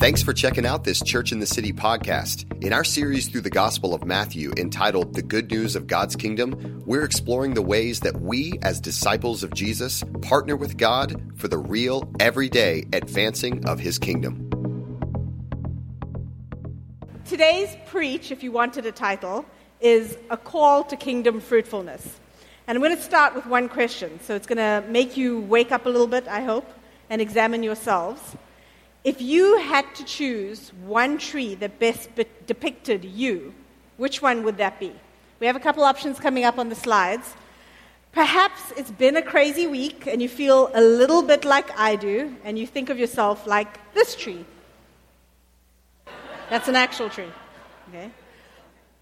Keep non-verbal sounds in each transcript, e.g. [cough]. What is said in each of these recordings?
Thanks for checking out this Church in the City podcast. In our series through the Gospel of Matthew entitled The Good News of God's Kingdom, we're exploring the ways that we, as disciples of Jesus, partner with God for the real, everyday advancing of His kingdom. Today's preach, if you wanted a title, is A Call to Kingdom Fruitfulness. And I'm going to start with one question. So it's going to make you wake up a little bit, I hope, and examine yourselves. If you had to choose one tree that best be- depicted you, which one would that be? We have a couple options coming up on the slides. Perhaps it's been a crazy week and you feel a little bit like I do, and you think of yourself like this tree. That's an actual tree. Okay?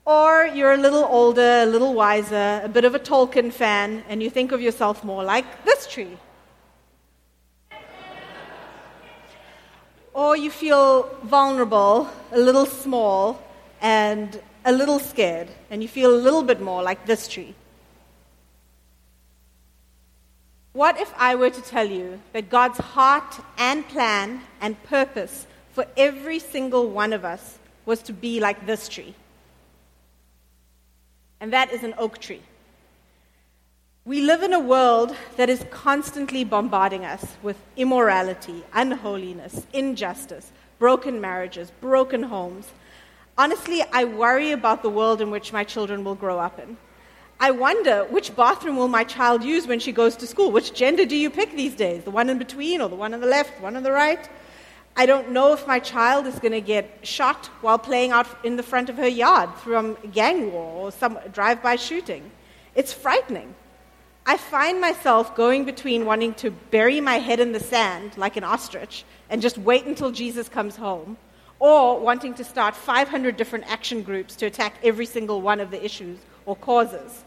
Or you're a little older, a little wiser, a bit of a Tolkien fan, and you think of yourself more like this tree. Or you feel vulnerable, a little small, and a little scared, and you feel a little bit more like this tree. What if I were to tell you that God's heart and plan and purpose for every single one of us was to be like this tree? And that is an oak tree. We live in a world that is constantly bombarding us with immorality, unholiness, injustice, broken marriages, broken homes. Honestly, I worry about the world in which my children will grow up in. I wonder which bathroom will my child use when she goes to school? Which gender do you pick these days? The one in between or the one on the left, one on the right? I don't know if my child is going to get shot while playing out in the front of her yard through a gang war or some drive by shooting. It's frightening. I find myself going between wanting to bury my head in the sand like an ostrich and just wait until Jesus comes home, or wanting to start 500 different action groups to attack every single one of the issues or causes.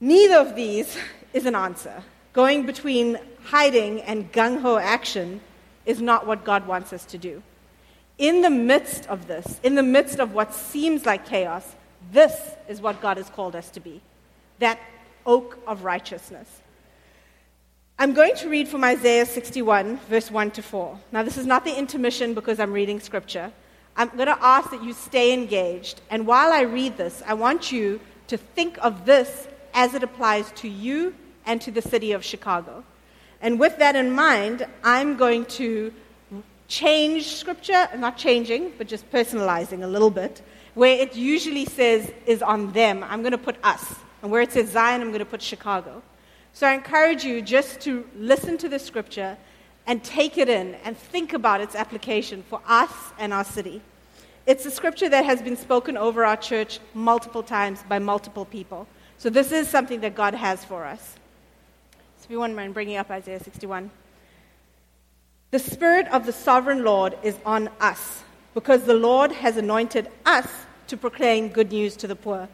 Neither of these is an answer. Going between hiding and gung ho action is not what God wants us to do. In the midst of this, in the midst of what seems like chaos, this is what God has called us to be that oak of righteousness. I'm going to read from Isaiah 61, verse 1 to 4. Now, this is not the intermission because I'm reading scripture. I'm going to ask that you stay engaged. And while I read this, I want you to think of this as it applies to you and to the city of Chicago. And with that in mind, I'm going to change scripture, not changing, but just personalizing a little bit. Where it usually says is on them, I'm going to put us. And where it says Zion, I'm going to put Chicago. So I encourage you just to listen to the scripture and take it in and think about its application for us and our city. It's a scripture that has been spoken over our church multiple times by multiple people. So this is something that God has for us. So if you wouldn't mind bringing up Isaiah 61. The Spirit of the sovereign Lord is on us because the Lord has anointed us to proclaim good news to the poor.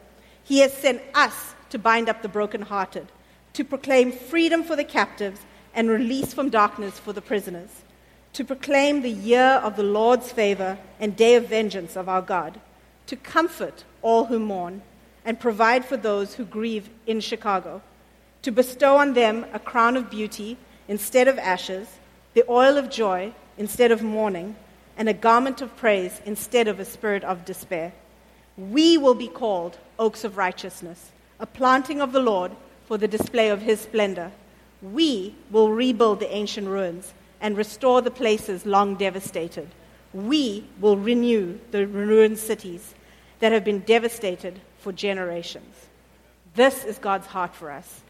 He has sent us to bind up the brokenhearted, to proclaim freedom for the captives and release from darkness for the prisoners, to proclaim the year of the Lord's favor and day of vengeance of our God, to comfort all who mourn and provide for those who grieve in Chicago, to bestow on them a crown of beauty instead of ashes, the oil of joy instead of mourning, and a garment of praise instead of a spirit of despair. We will be called oaks of righteousness a planting of the Lord for the display of his splendor. We will rebuild the ancient ruins and restore the places long devastated. We will renew the ruined cities that have been devastated for generations. This is God's heart for us.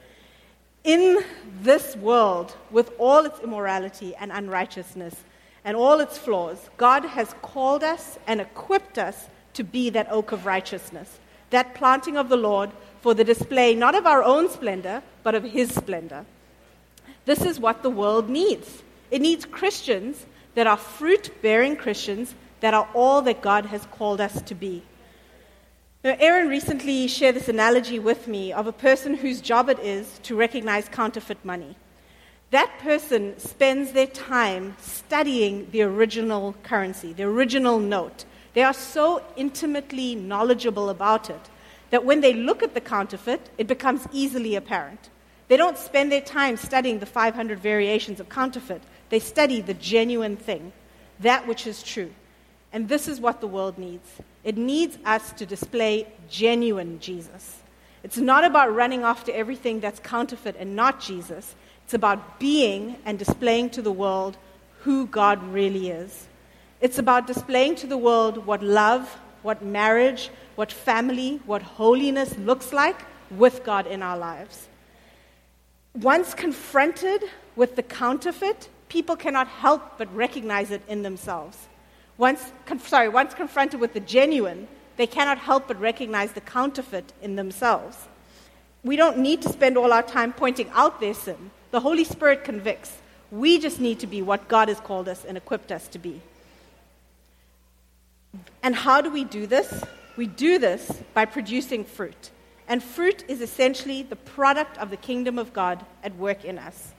In this world, with all its immorality and unrighteousness and all its flaws, God has called us and equipped us to be that oak of righteousness, that planting of the Lord for the display not of our own splendor, but of His splendor. This is what the world needs. It needs Christians that are fruit bearing Christians that are all that God has called us to be. Now, Aaron recently shared this analogy with me of a person whose job it is to recognize counterfeit money. That person spends their time studying the original currency, the original note. They are so intimately knowledgeable about it that when they look at the counterfeit, it becomes easily apparent. They don't spend their time studying the 500 variations of counterfeit, they study the genuine thing. that which is true. And this is what the world needs it needs us to display genuine Jesus. It's not about running after everything that's counterfeit and not Jesus. It's about being and displaying to the world who God really is. It's about displaying to the world what love, what marriage, what family, what holiness looks like with God in our lives. Once confronted with the counterfeit, people cannot help but recognize it in themselves. Once, sorry, once confronted with the genuine, they cannot help but recognize the counterfeit in themselves. We don't need to spend all our time pointing out their sin. The Holy Spirit convicts. We just need to be what God has called us and equipped us to be. And how do we do this? We do this by producing fruit. And fruit is essentially the product of the kingdom of God at work in us.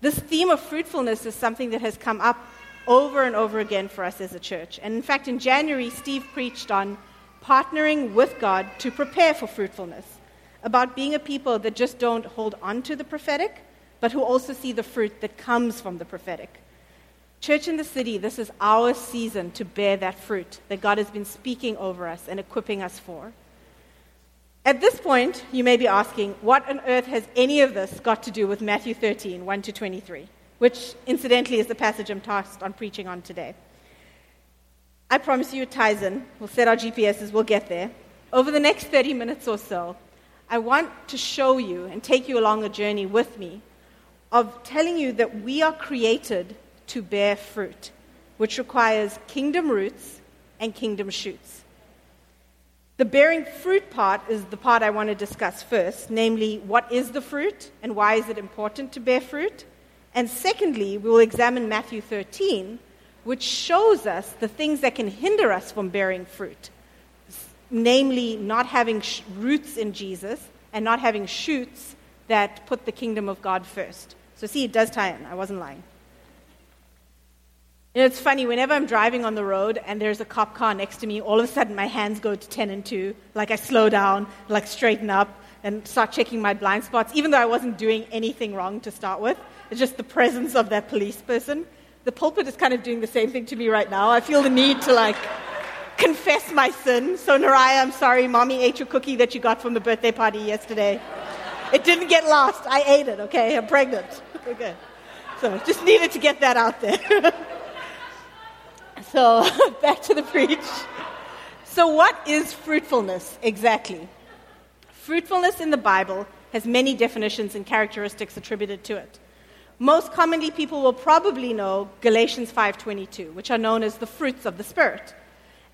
This theme of fruitfulness is something that has come up over and over again for us as a church. And in fact, in January, Steve preached on partnering with God to prepare for fruitfulness, about being a people that just don't hold on to the prophetic, but who also see the fruit that comes from the prophetic. Church in the city, this is our season to bear that fruit that God has been speaking over us and equipping us for. At this point, you may be asking, what on earth has any of this got to do with Matthew 13, 1 to 23, which incidentally is the passage I'm tasked on preaching on today. I promise you in. We'll set our GPSs, we'll get there. Over the next 30 minutes or so, I want to show you and take you along a journey with me of telling you that we are created to bear fruit, which requires kingdom roots and kingdom shoots. The bearing fruit part is the part I want to discuss first, namely, what is the fruit and why is it important to bear fruit? And secondly, we will examine Matthew 13, which shows us the things that can hinder us from bearing fruit, namely, not having sh- roots in Jesus and not having shoots that put the kingdom of God first. So, see, it does tie in. I wasn't lying. You know, it's funny, whenever I'm driving on the road and there's a cop car next to me, all of a sudden my hands go to 10 and 2. Like I slow down, like straighten up, and start checking my blind spots, even though I wasn't doing anything wrong to start with. It's just the presence of that police person. The pulpit is kind of doing the same thing to me right now. I feel the need to, like, confess my sin. So, Nariah, I'm sorry, mommy ate your cookie that you got from the birthday party yesterday. It didn't get lost. I ate it, okay? I'm pregnant. Okay. So, just needed to get that out there. [laughs] So, [laughs] back to the preach. So, what is fruitfulness exactly? Fruitfulness in the Bible has many definitions and characteristics attributed to it. Most commonly people will probably know Galatians 5:22, which are known as the fruits of the spirit.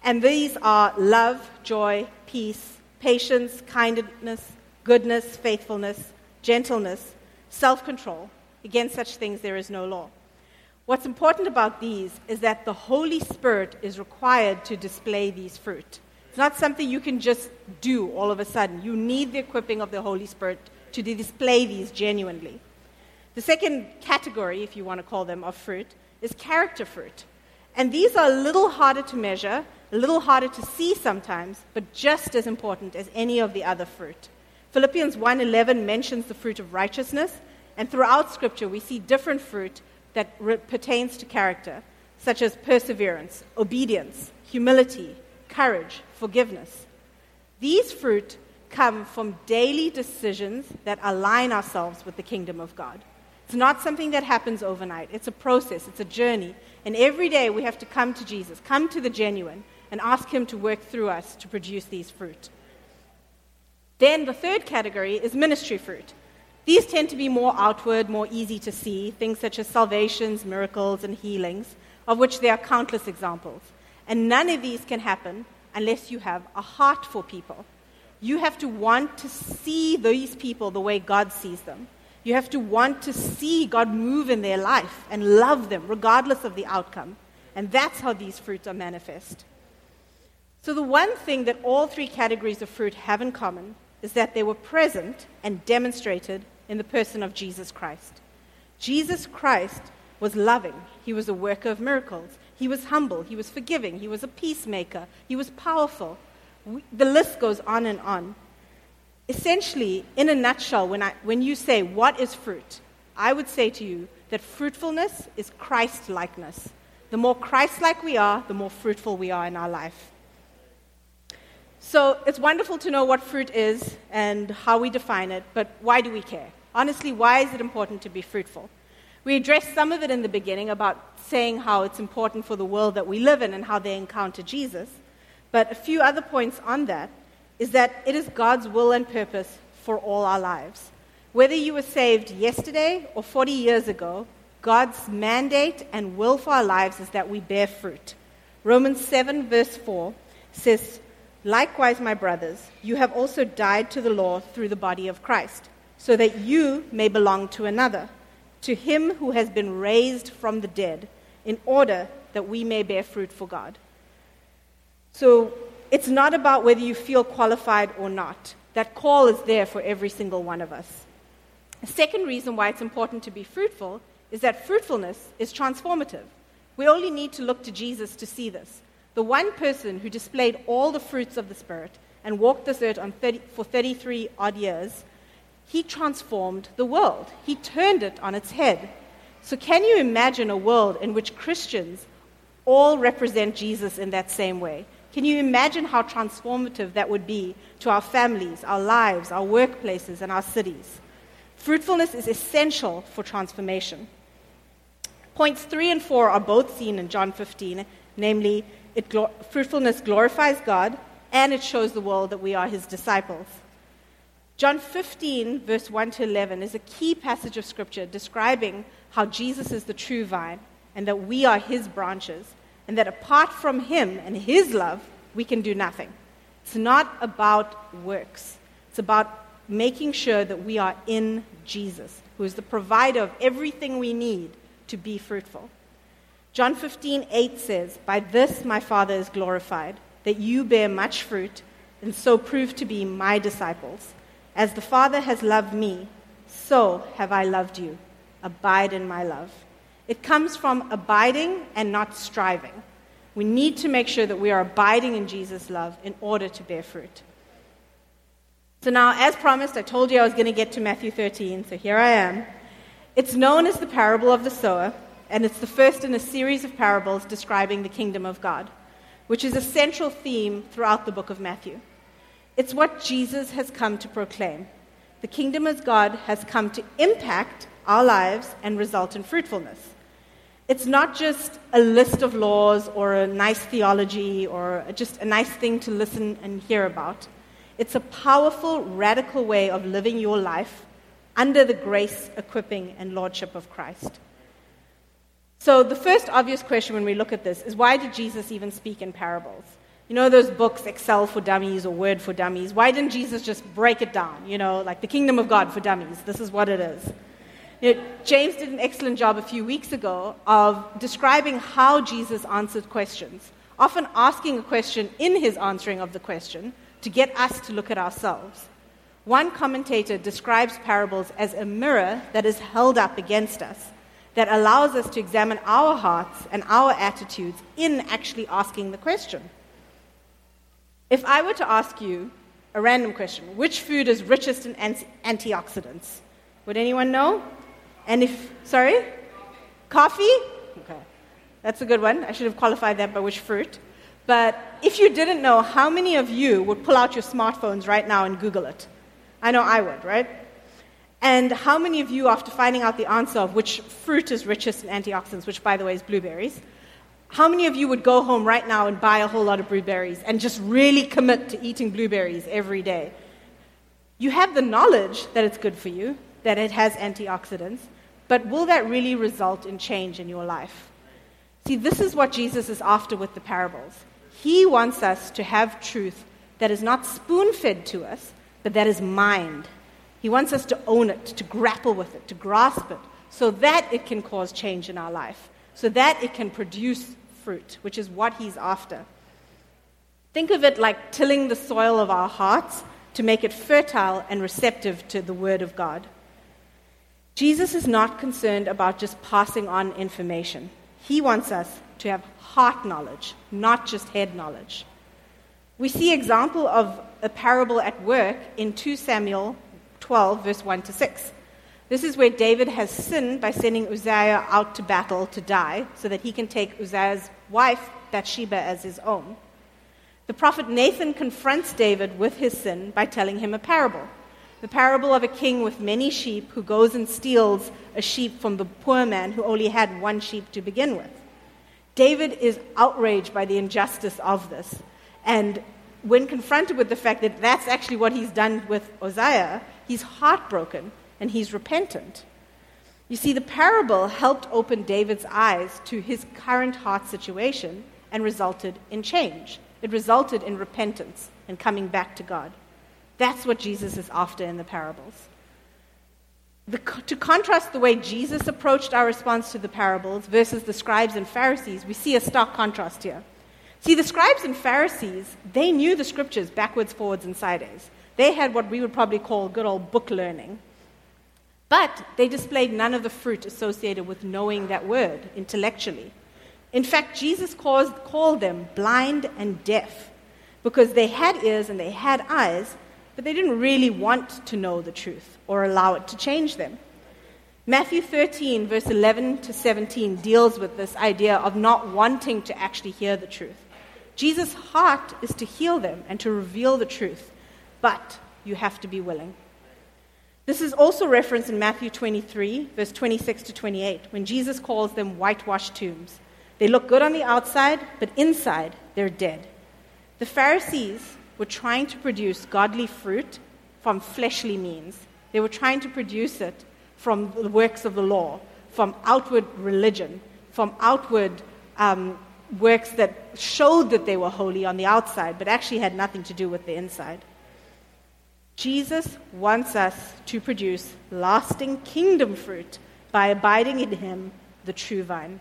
And these are love, joy, peace, patience, kindness, goodness, faithfulness, gentleness, self-control. Against such things there is no law. What's important about these is that the Holy Spirit is required to display these fruit. It's not something you can just do all of a sudden. You need the equipping of the Holy Spirit to display these genuinely. The second category, if you want to call them, of fruit is character fruit. And these are a little harder to measure, a little harder to see sometimes, but just as important as any of the other fruit. Philippians 1:11 mentions the fruit of righteousness, and throughout scripture we see different fruit that re- pertains to character, such as perseverance, obedience, humility, courage, forgiveness. These fruit come from daily decisions that align ourselves with the kingdom of God. It's not something that happens overnight. It's a process, it's a journey. And every day we have to come to Jesus, come to the genuine, and ask Him to work through us to produce these fruit. Then the third category is ministry fruit. These tend to be more outward, more easy to see, things such as salvations, miracles, and healings, of which there are countless examples. And none of these can happen unless you have a heart for people. You have to want to see these people the way God sees them. You have to want to see God move in their life and love them, regardless of the outcome. And that's how these fruits are manifest. So, the one thing that all three categories of fruit have in common is that they were present and demonstrated in the person of Jesus Christ. Jesus Christ was loving, he was a worker of miracles, he was humble, he was forgiving, he was a peacemaker, he was powerful. We, the list goes on and on. Essentially, in a nutshell, when, I, when you say, What is fruit? I would say to you that fruitfulness is Christ likeness. The more Christ like we are, the more fruitful we are in our life. So it's wonderful to know what fruit is and how we define it, but why do we care? Honestly, why is it important to be fruitful? We addressed some of it in the beginning about saying how it's important for the world that we live in and how they encounter Jesus. But a few other points on that is that it is God's will and purpose for all our lives. Whether you were saved yesterday or 40 years ago, God's mandate and will for our lives is that we bear fruit. Romans 7, verse 4 says, Likewise, my brothers, you have also died to the law through the body of Christ, so that you may belong to another, to him who has been raised from the dead, in order that we may bear fruit for God. So it's not about whether you feel qualified or not. That call is there for every single one of us. The second reason why it's important to be fruitful is that fruitfulness is transformative. We only need to look to Jesus to see this. The one person who displayed all the fruits of the Spirit and walked this earth 30, for 33 odd years, he transformed the world. He turned it on its head. So, can you imagine a world in which Christians all represent Jesus in that same way? Can you imagine how transformative that would be to our families, our lives, our workplaces, and our cities? Fruitfulness is essential for transformation. Points three and four are both seen in John 15, namely, fruitfulness glorifies God and it shows the world that we are his disciples. John 15, verse 1 to 11, is a key passage of scripture describing how Jesus is the true vine and that we are his branches, and that apart from him and his love, we can do nothing. It's not about works, it's about making sure that we are in Jesus, who is the provider of everything we need to be fruitful. John 15, 8 says, By this my Father is glorified, that you bear much fruit, and so prove to be my disciples. As the Father has loved me, so have I loved you. Abide in my love. It comes from abiding and not striving. We need to make sure that we are abiding in Jesus' love in order to bear fruit. So now, as promised, I told you I was going to get to Matthew 13, so here I am. It's known as the parable of the sower, and it's the first in a series of parables describing the kingdom of God, which is a central theme throughout the book of Matthew. It's what Jesus has come to proclaim. The kingdom of God has come to impact our lives and result in fruitfulness. It's not just a list of laws or a nice theology or just a nice thing to listen and hear about. It's a powerful, radical way of living your life under the grace, equipping, and lordship of Christ. So, the first obvious question when we look at this is why did Jesus even speak in parables? You know those books, Excel for Dummies or Word for Dummies? Why didn't Jesus just break it down? You know, like the kingdom of God for dummies. This is what it is. You know, James did an excellent job a few weeks ago of describing how Jesus answered questions, often asking a question in his answering of the question to get us to look at ourselves. One commentator describes parables as a mirror that is held up against us, that allows us to examine our hearts and our attitudes in actually asking the question. If I were to ask you a random question, which food is richest in antioxidants? Would anyone know? And if, sorry? Coffee? Okay. That's a good one. I should have qualified that by which fruit. But if you didn't know, how many of you would pull out your smartphones right now and Google it? I know I would, right? And how many of you, after finding out the answer of which fruit is richest in antioxidants, which by the way is blueberries, how many of you would go home right now and buy a whole lot of blueberries and just really commit to eating blueberries every day? You have the knowledge that it's good for you, that it has antioxidants, but will that really result in change in your life? See, this is what Jesus is after with the parables. He wants us to have truth that is not spoon fed to us, but that is mind. He wants us to own it, to grapple with it, to grasp it, so that it can cause change in our life, so that it can produce fruit, which is what He's after. Think of it like tilling the soil of our hearts to make it fertile and receptive to the Word of God. Jesus is not concerned about just passing on information. He wants us to have heart knowledge, not just head knowledge. We see example of a parable at work in 2 Samuel 12, verse 1 to 6. This is where David has sinned by sending Uzziah out to battle to die so that he can take Uzziah's wife, Bathsheba, as his own. The prophet Nathan confronts David with his sin by telling him a parable the parable of a king with many sheep who goes and steals a sheep from the poor man who only had one sheep to begin with. David is outraged by the injustice of this. And when confronted with the fact that that's actually what he's done with Uzziah, he's heartbroken and he's repentant. You see, the parable helped open David's eyes to his current heart situation and resulted in change. It resulted in repentance and coming back to God. That's what Jesus is after in the parables. The, to contrast the way Jesus approached our response to the parables versus the scribes and Pharisees, we see a stark contrast here. See, the scribes and Pharisees, they knew the scriptures backwards, forwards, and sideways. They had what we would probably call good old book learning. But they displayed none of the fruit associated with knowing that word intellectually. In fact, Jesus caused, called them blind and deaf because they had ears and they had eyes, but they didn't really want to know the truth or allow it to change them. Matthew 13, verse 11 to 17, deals with this idea of not wanting to actually hear the truth. Jesus' heart is to heal them and to reveal the truth, but you have to be willing. This is also referenced in Matthew 23, verse 26 to 28, when Jesus calls them whitewashed tombs. They look good on the outside, but inside they're dead. The Pharisees were trying to produce godly fruit from fleshly means. They were trying to produce it from the works of the law, from outward religion, from outward um, works that showed that they were holy on the outside, but actually had nothing to do with the inside. Jesus wants us to produce lasting kingdom fruit by abiding in Him, the true vine.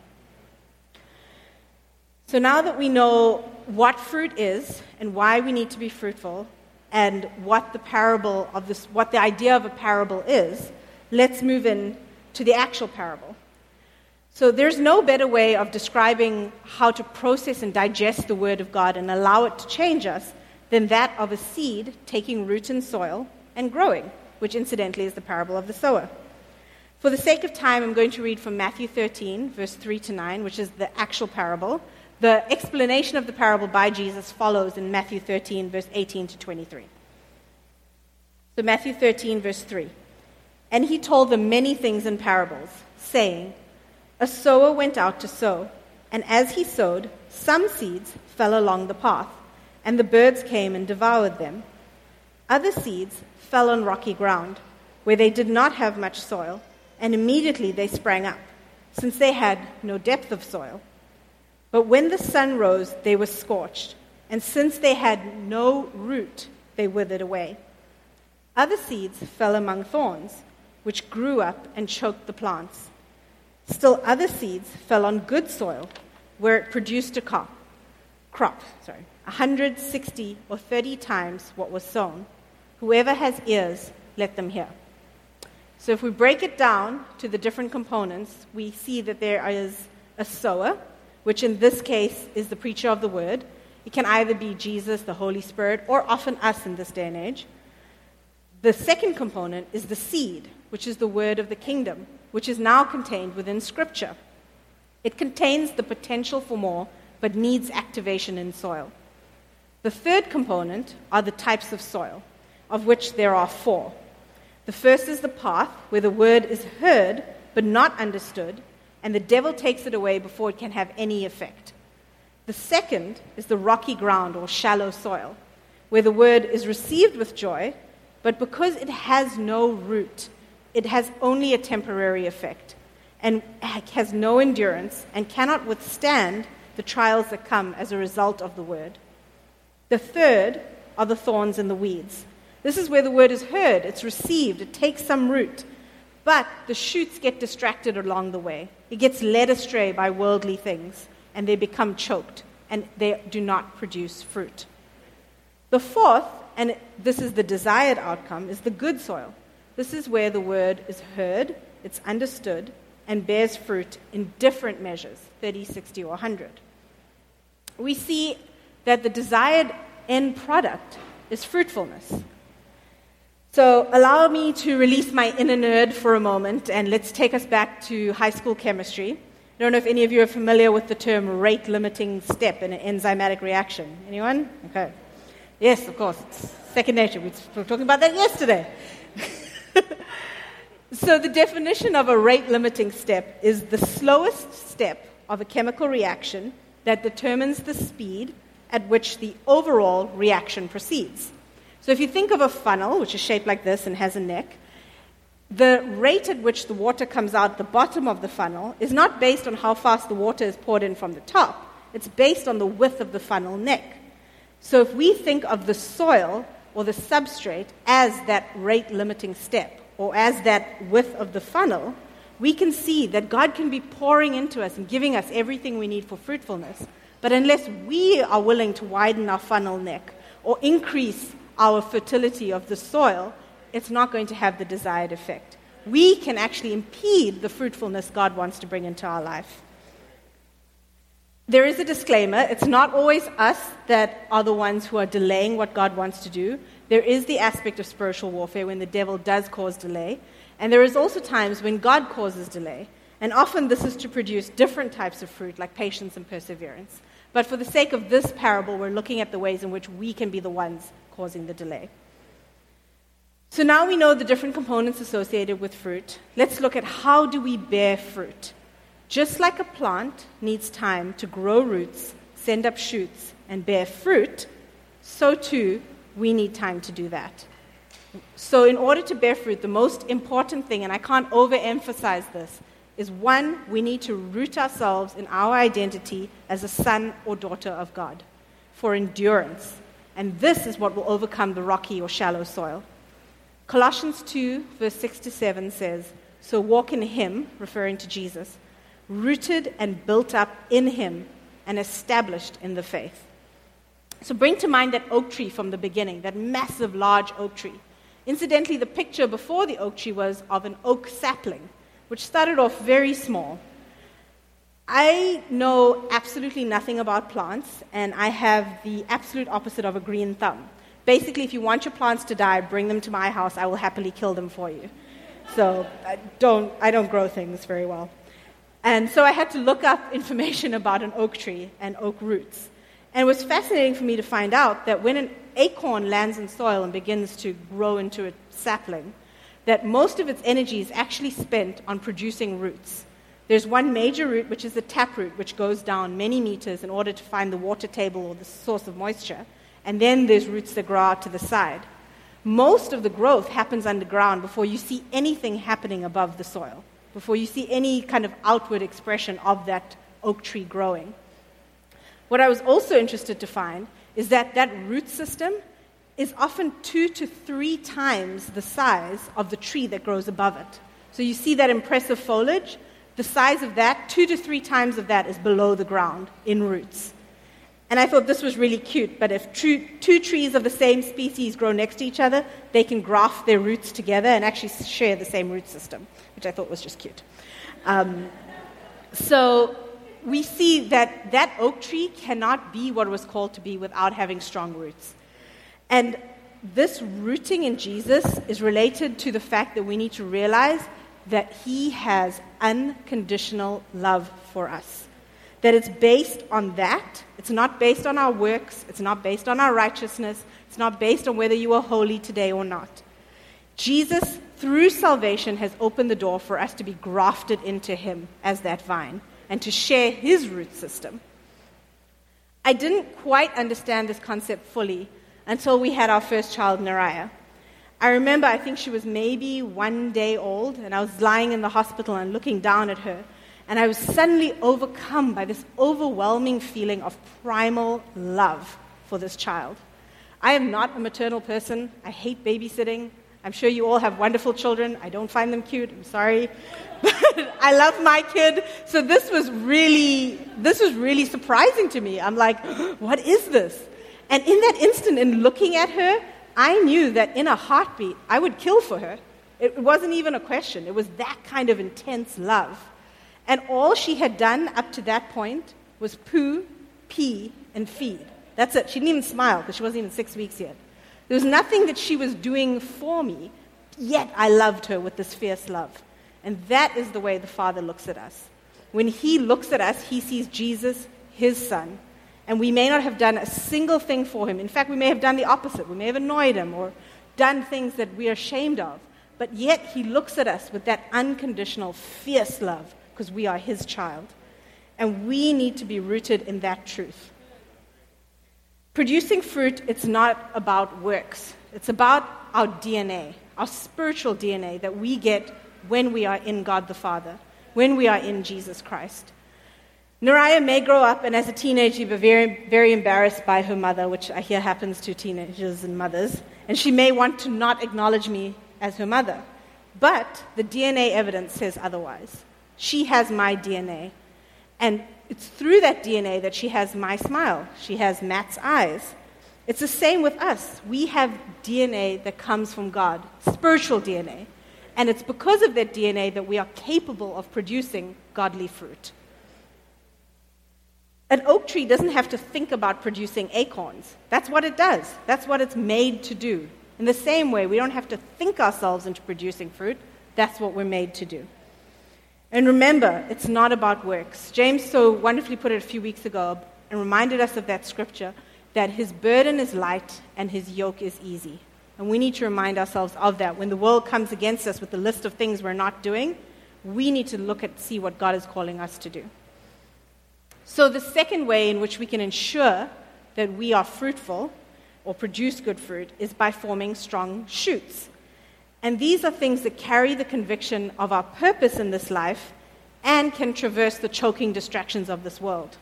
So now that we know what fruit is and why we need to be fruitful, and what the parable of this, what the idea of a parable is, let's move in to the actual parable. So there's no better way of describing how to process and digest the Word of God and allow it to change us than that of a seed taking root in soil and growing, which incidentally is the parable of the sower. For the sake of time, I'm going to read from Matthew 13, verse 3 to 9, which is the actual parable. The explanation of the parable by Jesus follows in Matthew 13, verse 18 to 23. So, Matthew 13, verse 3. And he told them many things in parables, saying, A sower went out to sow, and as he sowed, some seeds fell along the path and the birds came and devoured them. Other seeds fell on rocky ground, where they did not have much soil, and immediately they sprang up, since they had no depth of soil. But when the sun rose, they were scorched, and since they had no root, they withered away. Other seeds fell among thorns, which grew up and choked the plants. Still other seeds fell on good soil, where it produced a crop. Crop, sorry. 160 or 30 times what was sown. Whoever has ears, let them hear. So if we break it down to the different components, we see that there is a sower, which in this case is the preacher of the word. It can either be Jesus, the Holy Spirit, or often us in this day and age. The second component is the seed, which is the word of the kingdom, which is now contained within Scripture. It contains the potential for more, but needs activation in soil. The third component are the types of soil, of which there are four. The first is the path, where the word is heard but not understood, and the devil takes it away before it can have any effect. The second is the rocky ground or shallow soil, where the word is received with joy, but because it has no root, it has only a temporary effect and has no endurance and cannot withstand the trials that come as a result of the word. The third are the thorns and the weeds. This is where the word is heard, it's received, it takes some root. But the shoots get distracted along the way. It gets led astray by worldly things, and they become choked, and they do not produce fruit. The fourth, and this is the desired outcome, is the good soil. This is where the word is heard, it's understood, and bears fruit in different measures 30, 60, or 100. We see that the desired end product is fruitfulness. So, allow me to release my inner nerd for a moment and let's take us back to high school chemistry. I don't know if any of you are familiar with the term rate limiting step in an enzymatic reaction. Anyone? Okay. Yes, of course. It's second nature. We were talking about that yesterday. [laughs] so, the definition of a rate limiting step is the slowest step of a chemical reaction that determines the speed at which the overall reaction proceeds. So if you think of a funnel, which is shaped like this and has a neck, the rate at which the water comes out the bottom of the funnel is not based on how fast the water is poured in from the top. It's based on the width of the funnel neck. So if we think of the soil or the substrate as that rate limiting step or as that width of the funnel, we can see that God can be pouring into us and giving us everything we need for fruitfulness. But unless we are willing to widen our funnel neck or increase our fertility of the soil, it's not going to have the desired effect. We can actually impede the fruitfulness God wants to bring into our life. There is a disclaimer. It's not always us that are the ones who are delaying what God wants to do. There is the aspect of spiritual warfare when the devil does cause delay. And there is also times when God causes delay. And often this is to produce different types of fruit, like patience and perseverance. But for the sake of this parable, we're looking at the ways in which we can be the ones causing the delay. So now we know the different components associated with fruit. Let's look at how do we bear fruit. Just like a plant needs time to grow roots, send up shoots, and bear fruit, so too we need time to do that. So, in order to bear fruit, the most important thing, and I can't overemphasize this, is one, we need to root ourselves in our identity as a son or daughter of God for endurance. And this is what will overcome the rocky or shallow soil. Colossians 2, verse 6 to 7 says, So walk in Him, referring to Jesus, rooted and built up in Him and established in the faith. So bring to mind that oak tree from the beginning, that massive, large oak tree. Incidentally, the picture before the oak tree was of an oak sapling, which started off very small I know absolutely nothing about plants, and I have the absolute opposite of a green thumb. Basically, if you want your plants to die, bring them to my house. I will happily kill them for you. So I don't, I don't grow things very well. And so I had to look up information [laughs] about an oak tree and oak roots. And it was fascinating for me to find out that when an acorn lands in soil and begins to grow into a sapling, that most of its energy is actually spent on producing roots. There's one major root, which is the taproot, which goes down many meters in order to find the water table or the source of moisture. And then there's roots that grow out to the side. Most of the growth happens underground before you see anything happening above the soil, before you see any kind of outward expression of that oak tree growing. What I was also interested to find is that that root system is often two to three times the size of the tree that grows above it. So you see that impressive foliage, the size of that, two to three times of that, is below the ground in roots. And I thought this was really cute, but if two, trees of the same species grow next to each other, they can graft their roots together and actually share the same root system, which I thought was just cute. Um, so we see that that oak tree cannot be what it was called to be without having strong roots. And this rooting in Jesus is related to the fact that we need to realize that He has unconditional love for us. That it's based on that. It's not based on our works. It's not based on our righteousness. It's not based on whether you are holy today or not. Jesus, through salvation, has opened the door for us to be grafted into Him as that vine and to share His root system. I didn't quite understand this concept fully until we had our first child, Nariah. I remember, I think she was maybe one day old, and I was lying in the hospital and looking down at her. And I was suddenly overcome by this overwhelming feeling of primal love for this child. I am not a maternal person. I hate babysitting. I'm sure you all have wonderful children. I don't find them cute. I'm sorry. [laughs] But I love my kid. So this was really this was really surprising to me. I'm like, [gasps] what is this? And in that instant in looking at her, I knew that in a heartbeat, I would kill for her. It wasn't even a question. It was that kind of intense love. And all she had done up to that point was poo, pee, and feed. That's it. She didn't even smile because she wasn't even six weeks yet. There was nothing that she was doing for me, yet I loved her with this fierce love. And that is the way the Father looks at us. When He looks at us, He sees Jesus, His Son. And we may not have done a single thing for Him. In fact, we may have done the opposite. We may have annoyed Him or done things that we are ashamed of. But yet He looks at us with that unconditional, fierce love because we are His child. And we need to be rooted in that truth. Producing fruit, it's not about works. It's about our DNA, our spiritual DNA that we get when we are in God the Father, when we are in Jesus Christ. Nariah may grow up and as a teenager be very, very embarrassed by her mother, which I hear happens to teenagers and mothers, and she may want to not acknowledge me as her mother. But the DNA evidence says otherwise. She has my DNA. And it's through that DNA that she has my smile. She has Matt's eyes. It's the same with us. We have DNA that comes from God, spiritual DNA. And it's because of that DNA that we are capable of producing godly fruit. An oak tree doesn't have to think about producing acorns. That's what it does, that's what it's made to do. In the same way, we don't have to think ourselves into producing fruit. That's what we're made to do. And remember, it's not about works. James so wonderfully put it a few weeks ago and reminded us of that scripture that his burden is light and his yoke is easy. And we need to remind ourselves of that. When the world comes against us with the list of things we're not doing, we need to look at see what God is calling us to do. So the second way in which we can ensure that we are fruitful or produce good fruit is by forming strong shoots. And these are things that carry the conviction of our purpose in this life and can traverse the choking distractions of this world.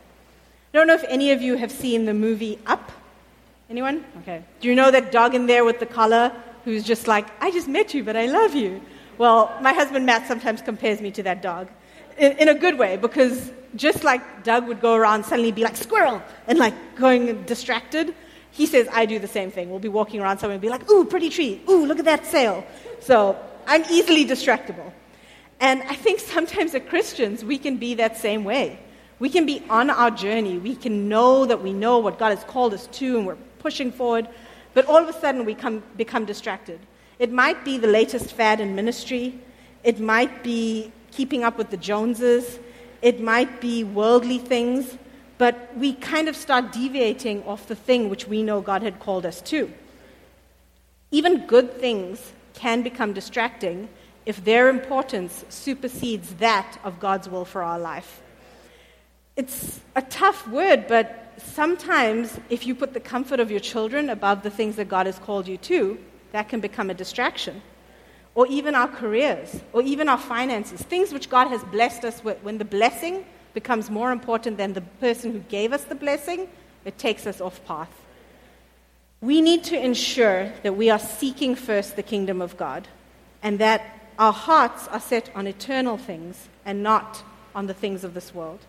I don't know if any of you have seen the movie Up. Anyone? Okay. Do you know that dog in there with the collar who's just like, I just met you, but I love you? Well, my husband Matt sometimes compares me to that dog in, in a good way because just like Dug would go around suddenly be like, squirrel, and like going distracted, he says, I do the same thing. We'll be walking around somewhere and be like, ooh, pretty tree. Ooh, look at that sail. So I'm easily distractible. And I think sometimes as Christians, we can be that same way. We can be on our journey. We can know that we know what God has called us to and we're pushing forward. But all of a sudden, we come, become distracted. It might be the latest fad in ministry. It might be keeping up with the Joneses. It might be worldly things but we kind of start deviating off the thing which we know God had called us to. Even good things can become distracting if their importance supersedes that of God's will for our life. It's a tough word, but sometimes if you put the comfort of your children above the things that God has called you to, that can become a distraction. Or even our careers, or even our finances, things which God has blessed us with. When the blessing becomes more important than the person who gave us the blessing, it takes us off path. We need to ensure that we are seeking first the kingdom of God and that our hearts are set on eternal things and not on the things of this world.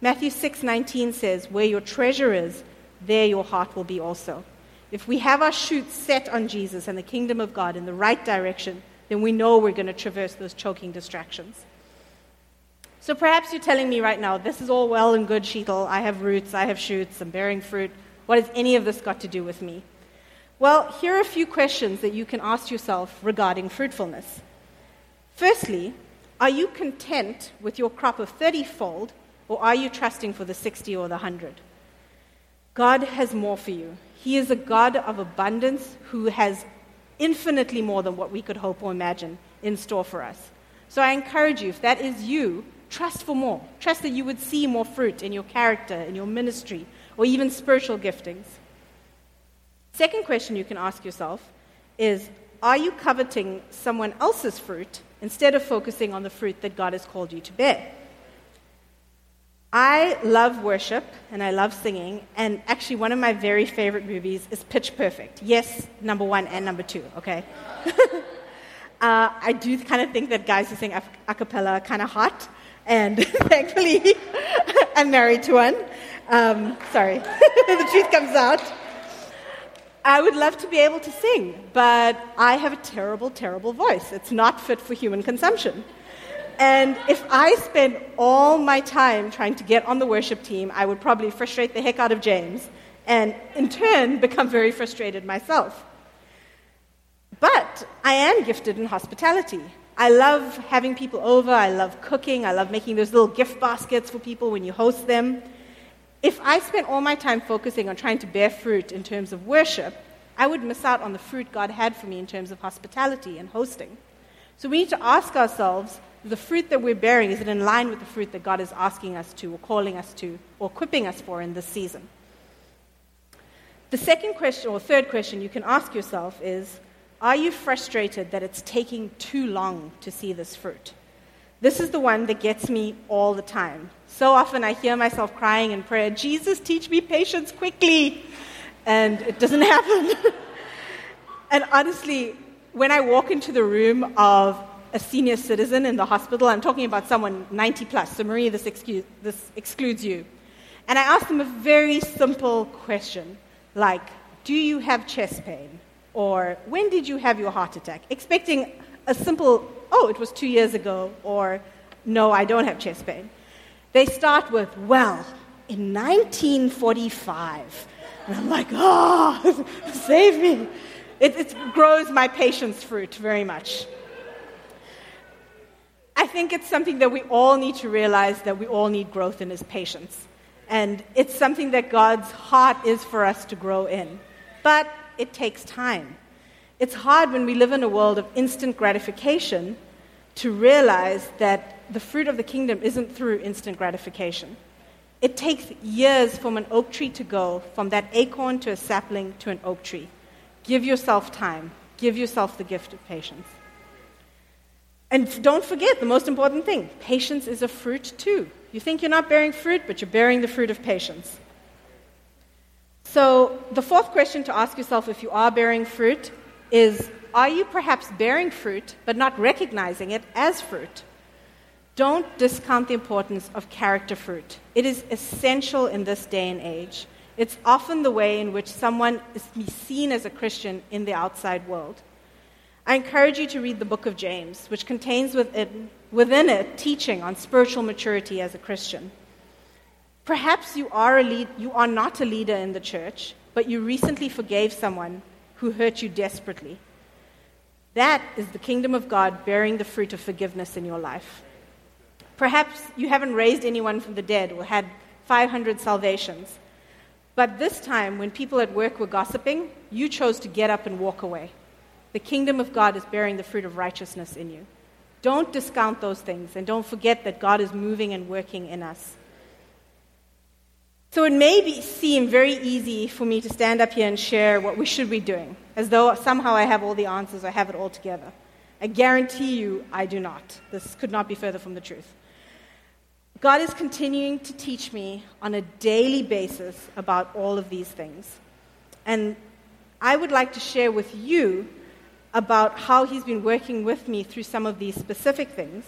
Matthew 6:19 says, "Where your treasure is, there your heart will be also." If we have our shoots set on Jesus and the kingdom of God in the right direction, then we know we're going to traverse those choking distractions. So perhaps you're telling me right now, this is all well and good, Sheetal. I have roots, I have shoots, I'm bearing fruit. What has any of this got to do with me? Well, here are a few questions that you can ask yourself regarding fruitfulness. Firstly, are you content with your crop of 30 fold, or are you trusting for the 60 or the 100? God has more for you. He is a God of abundance who has infinitely more than what we could hope or imagine in store for us. So I encourage you, if that is you, Trust for more. Trust that you would see more fruit in your character, in your ministry, or even spiritual giftings. Second question you can ask yourself is Are you coveting someone else's fruit instead of focusing on the fruit that God has called you to bear? I love worship and I love singing, and actually, one of my very favorite movies is Pitch Perfect. Yes, number one and number two, okay? [laughs] uh, I do kind of think that guys who sing a cappella are kind of hot, and [laughs] thankfully, [laughs] I'm married to one. Um, sorry, the truth comes out. I would love to be able to sing, but I have a terrible, terrible voice. It's not fit for human consumption. And if I spent all my time trying to get on the worship team, I would probably frustrate the heck out of James, and in turn, become very frustrated myself. But I am gifted in hospitality. I love having people over. I love cooking. I love making those little gift baskets for people when you host them. If I spent all my time focusing on trying to bear fruit in terms of worship, I would miss out on the fruit God had for me in terms of hospitality and hosting. So we need to ask ourselves the fruit that we're bearing, is it in line with the fruit that God is asking us to, or calling us to, or equipping us for in this season? The second question, or third question you can ask yourself is Are you frustrated that it's taking too long to see this fruit? This is the one that gets me all the time. So often I hear myself crying in prayer, Jesus, teach me patience quickly. And it doesn't [laughs] happen. and honestly, when I walk into the room of a senior citizen in the hospital, I'm talking about someone 90 plus, so Marie, this, excuse, this excludes you. And I ask them a very simple question like, Do you have chest pain? Or when did you have your heart attack? Expecting a simple, Oh, it was two years ago, or No, I don't have chest pain. They start with, Well, in 1945. And I'm like, Oh, [laughs] save me. It, it grows my patience fruit very much. I think it's something that we all need to realize that we all need growth in is patience. And it's something that God's heart is for us to grow in. But it takes time. It's hard when we live in a world of instant gratification to realize that the fruit of the kingdom isn't through instant gratification. It takes years from an oak tree to go from that acorn to a sapling to an oak tree. Give yourself time. Give yourself the gift of patience. And don't forget the most important thing patience is a fruit too. You think you're not bearing fruit, but you're bearing the fruit of patience. So, the fourth question to ask yourself if you are bearing fruit is Are you perhaps bearing fruit, but not recognizing it as fruit? Don't discount the importance of character fruit. It is essential in this day and age. It's often the way in which someone is seen as a Christian in the outside world. I encourage you to read the book of James, which contains within, within it teaching on spiritual maturity as a Christian. Perhaps you are, a lead, you are not a leader in the church, but you recently forgave someone who hurt you desperately. That is the kingdom of God bearing the fruit of forgiveness in your life. Perhaps you haven't raised anyone from the dead or had 500 salvations, but this time, when people at work were gossiping, you chose to get up and walk away. The kingdom of God is bearing the fruit of righteousness in you. Don't discount those things and don't forget that God is moving and working in us. So it may be, seem very easy for me to stand up here and share what we should be doing, as though somehow I have all the answers, I have it all together. I guarantee you I do not. This could not be further from the truth. God is continuing to teach me on a daily basis about all of these things. And I would like to share with you about how He's been working with me through some of these specific things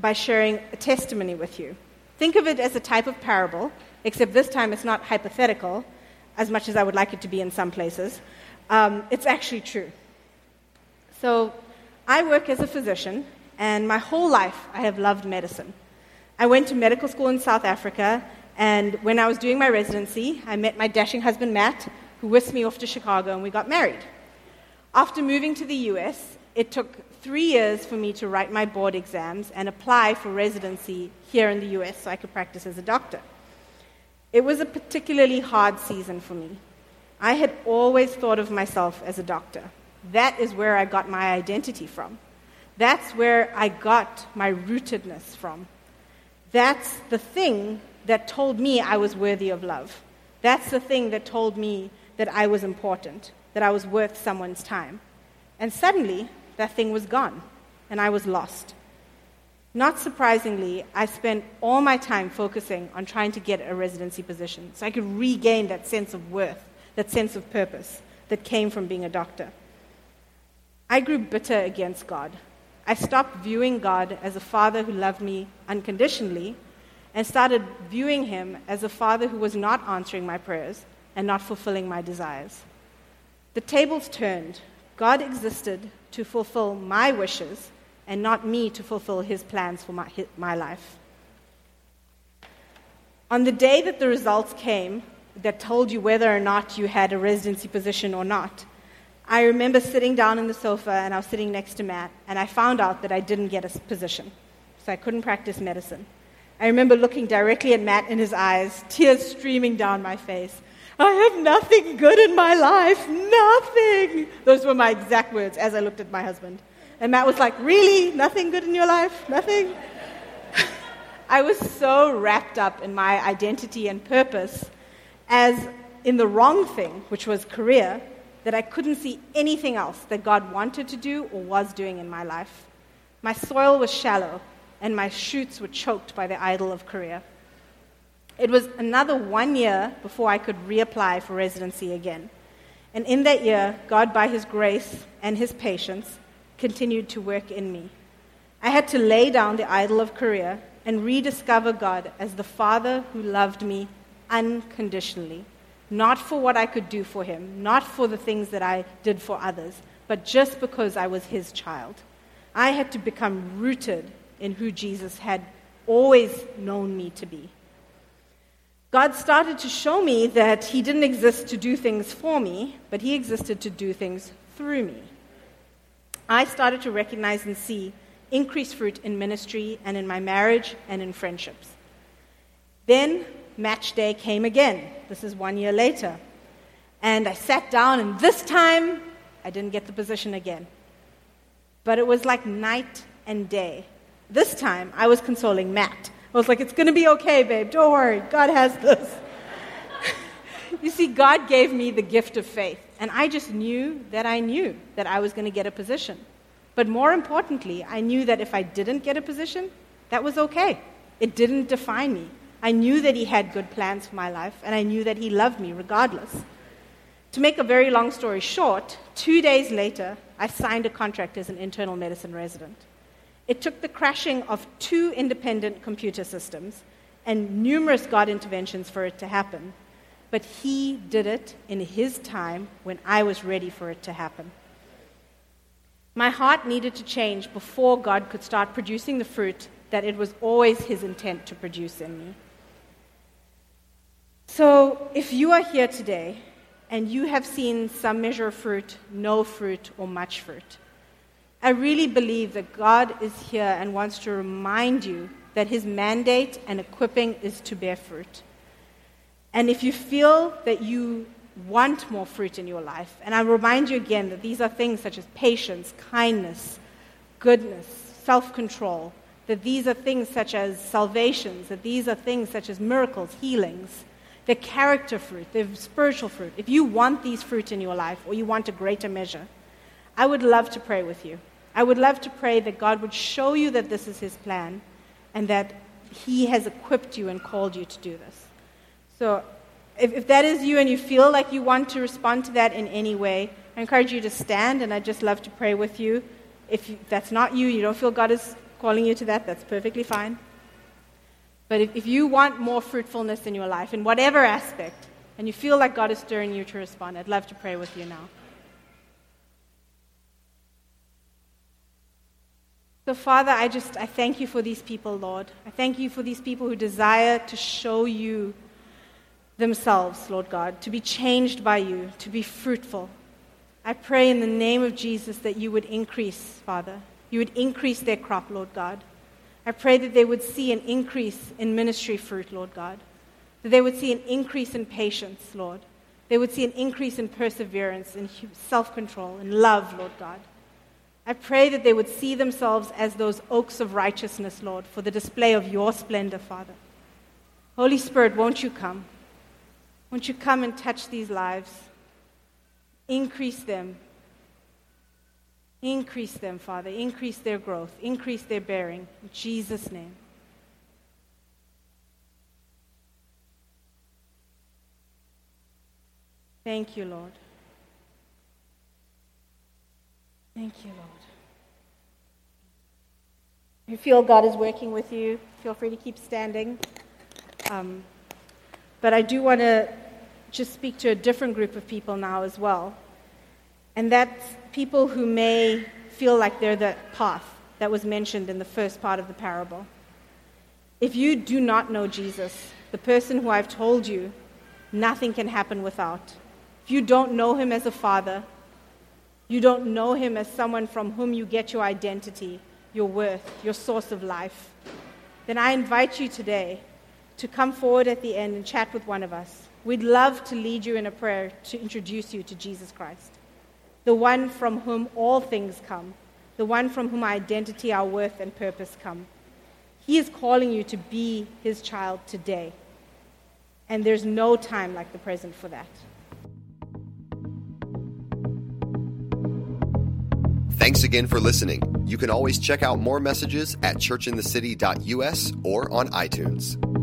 by sharing a testimony with you. Think of it as a type of parable, except this time it's not hypothetical, as much as I would like it to be in some places. Um, it's actually true. So, I work as a physician, and my whole life I have loved medicine. I went to medical school in South Africa, and when I was doing my residency, I met my dashing husband, Matt, who whisked me off to Chicago, and we got married. After moving to the US, it took three years for me to write my board exams and apply for residency here in the US so I could practice as a doctor. It was a particularly hard season for me. I had always thought of myself as a doctor. That is where I got my identity from. That's where I got my rootedness from. That's the thing that told me I was worthy of love. That's the thing that told me that I was important, that I was worth someone's time. And suddenly, that thing was gone, and I was lost. Not surprisingly, I spent all my time focusing on trying to get a residency position so I could regain that sense of worth, that sense of purpose that came from being a doctor. I grew bitter against God. I stopped viewing God as a father who loved me unconditionally and started viewing him as a father who was not answering my prayers and not fulfilling my desires. The tables turned. God existed to fulfill my wishes and not me to fulfill his plans for my, my life. On the day that the results came that told you whether or not you had a residency position or not, I remember sitting down on the sofa and I was sitting next to Matt, and I found out that I didn't get a position, so I couldn't practice medicine. I remember looking directly at Matt in his eyes, tears streaming down my face. I have nothing good in my life, nothing. Those were my exact words as I looked at my husband. And Matt was like, Really? Nothing good in your life? Nothing? [laughs] I was so wrapped up in my identity and purpose as in the wrong thing, which was career, that I couldn't see anything else that God wanted to do or was doing in my life. My soil was shallow, and my shoots were choked by the idol of career. It was another one year before I could reapply for residency again. And in that year, God, by His grace and His patience, continued to work in me. I had to lay down the idol of career and rediscover God as the Father who loved me unconditionally. Not for what I could do for Him, not for the things that I did for others, but just because I was His child. I had to become rooted in who Jesus had always known me to be. God started to show me that He didn't exist to do things for me, but He existed to do things through me. I started to recognize and see increased fruit in ministry and in my marriage and in friendships. Then match day came again. This is one year later. And I sat down, and this time I didn't get the position again. But it was like night and day. This time I was consoling Matt. I was like, it's going to be okay, babe. Don't worry. God has this. [laughs] you see, God gave me the gift of faith. And I just knew that I knew that I was going to get a position. But more importantly, I knew that if I didn't get a position, that was okay. It didn't define me. I knew that He had good plans for my life, and I knew that He loved me regardless. To make a very long story short, two days later, I signed a contract as an internal medicine resident. It took the crashing of two independent computer systems and numerous God interventions for it to happen. But He did it in His time when I was ready for it to happen. My heart needed to change before God could start producing the fruit that it was always His intent to produce in me. So, if you are here today and you have seen some measure of fruit, no fruit, or much fruit, I really believe that God is here and wants to remind you that His mandate and equipping is to bear fruit. And if you feel that you want more fruit in your life. And I remind you again that these are things such as patience, kindness, goodness, self control, that these are things such as salvations, that these are things such as miracles, healings, the character fruit, the spiritual fruit. If you want these fruit in your life or you want a greater measure, I would love to pray with you. I would love to pray that God would show you that this is His plan and that He has equipped you and called you to do this. So if, if that is you and you feel like you want to respond to that in any way, I encourage you to stand, and I'd just love to pray with you. If you, that's not you, you don't feel God is calling you to that, that's perfectly fine. But if, if you want more fruitfulness in your life, in whatever aspect, and you feel like God is stirring you to respond, I'd love to pray with you now. So, Father, I just I thank you for these people, Lord. I thank you for these people who desire to show you themselves, Lord God, to be changed by you, to be fruitful. I pray in the name of Jesus that you would increase, Father. You would increase their crop, Lord God. I pray that they would see an increase in ministry fruit, Lord God. That they would see an increase in patience, Lord. They would see an increase in perseverance, in self control, in love, Lord God. I pray that they would see themselves as those oaks of righteousness, Lord, for the display of your splendor, Father. Holy Spirit, won't you come? Won't you come and touch these lives? Increase them. Increase them, Father. Increase their growth. Increase their bearing. In Jesus' name. Thank you, Lord. Thank you, Lord. If you feel God is working with you, feel free to keep standing. Um, but I do want to just speak to a different group of people now as well. And that's people who may feel like they're the path that was mentioned in the first part of the parable. If you do not know Jesus, the person who I've told you, nothing can happen without. If you don't know him as a father, You don't know him as someone from whom you get your identity, your worth, your source of life. Then I invite you today to come forward at the end and chat with one of us. We'd love to lead you in a prayer to introduce you to Jesus Christ, the one from whom all things come, the one from whom our identity, our worth, and purpose come. He is calling you to be his child today. And there's no time like the present for that. Thanks again for listening. You can always check out more messages at churchinthecity.us or on iTunes.